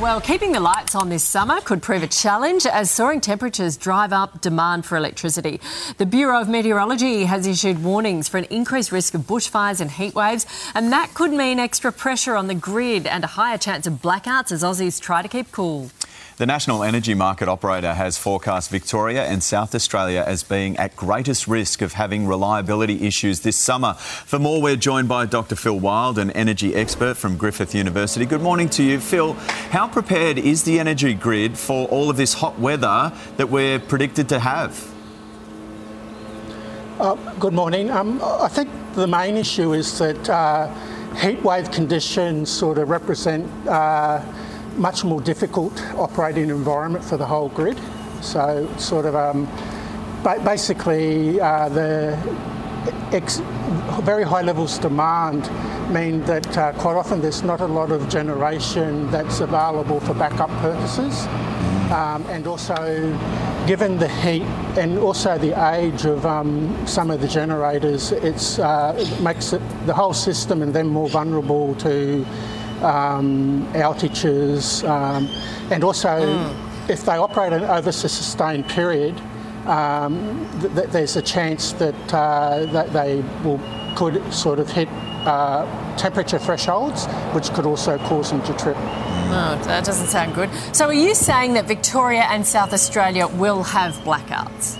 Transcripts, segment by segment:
Well, keeping the lights on this summer could prove a challenge as soaring temperatures drive up demand for electricity. The Bureau of Meteorology has issued warnings for an increased risk of bushfires and heat waves, and that could mean extra pressure on the grid and a higher chance of blackouts as Aussies try to keep cool. The National Energy Market Operator has forecast Victoria and South Australia as being at greatest risk of having reliability issues this summer. For more, we're joined by Dr. Phil Wild, an energy expert from Griffith University. Good morning to you, Phil. How prepared is the energy grid for all of this hot weather that we're predicted to have? Uh, good morning. Um, I think the main issue is that uh, heat wave conditions sort of represent. Uh, much more difficult operating environment for the whole grid. So, sort of um, basically, uh, the very high levels demand mean that uh, quite often there's not a lot of generation that's available for backup purposes. Um, and also, given the heat and also the age of um, some of the generators, uh, it makes it, the whole system and them more vulnerable to um, outages, um, and also mm. if they operate over a sustained period, um, th- there's a chance that, uh, that they will could sort of hit uh, temperature thresholds, which could also cause them to trip. No, that doesn't sound good. So, are you saying that Victoria and South Australia will have blackouts?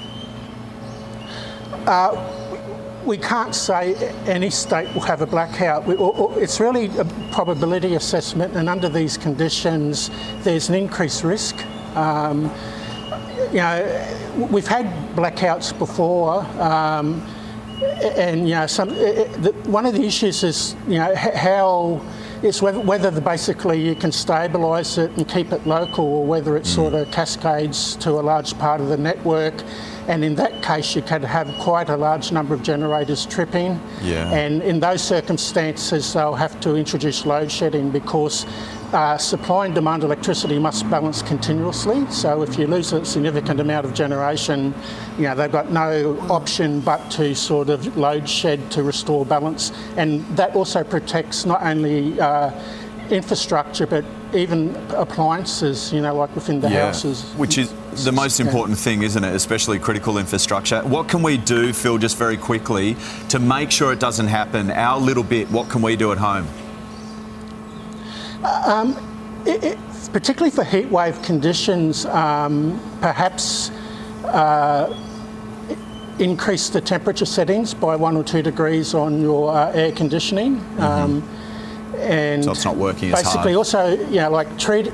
Uh, we can't say any state will have a blackout. We, or, or it's really a probability assessment, and under these conditions, there's an increased risk. Um, you know, we've had blackouts before. Um, and you know, some, it, the, one of the issues is you know how it's whether, whether the, basically you can stabilise it and keep it local, or whether it mm. sort of cascades to a large part of the network and in that case you could have quite a large number of generators tripping yeah. and in those circumstances they'll have to introduce load shedding because uh, supply and demand electricity must balance continuously. So if you lose a significant amount of generation, you know they've got no option but to sort of load shed to restore balance, and that also protects not only uh, infrastructure, but even appliances, you know, like within the yeah, houses. Which is the most important thing, isn't it? Especially critical infrastructure. What can we do, Phil, just very quickly, to make sure it doesn't happen? Our little bit, what can we do at home? Um, it, it, particularly for heat wave conditions, um, perhaps. Uh, increase the temperature settings by one or two degrees on your uh, air conditioning. Mm-hmm. Um, and so it's not working basically also you know like treat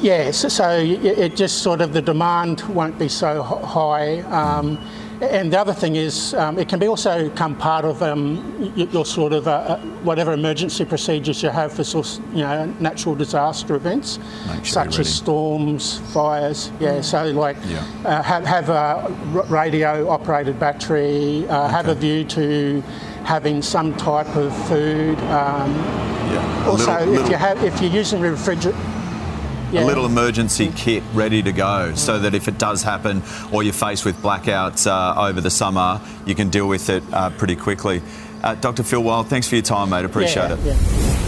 yeah so, so, it just sort of the demand won't be so high um, and the other thing is, um, it can be also become part of um, your, sort of uh, uh, whatever emergency procedures you have for sort of, you know natural disaster events, sure such as storms, fires. Yeah, mm. so like yeah. Uh, have, have a radio operated battery, uh, okay. have a view to having some type of food. Um, yeah. Also, little, if little, you have if you're using refrigerator. Yeah. A little emergency kit ready to go so that if it does happen or you're faced with blackouts uh, over the summer, you can deal with it uh, pretty quickly. Uh, Dr. Phil Wild, thanks for your time, mate. Appreciate yeah, it.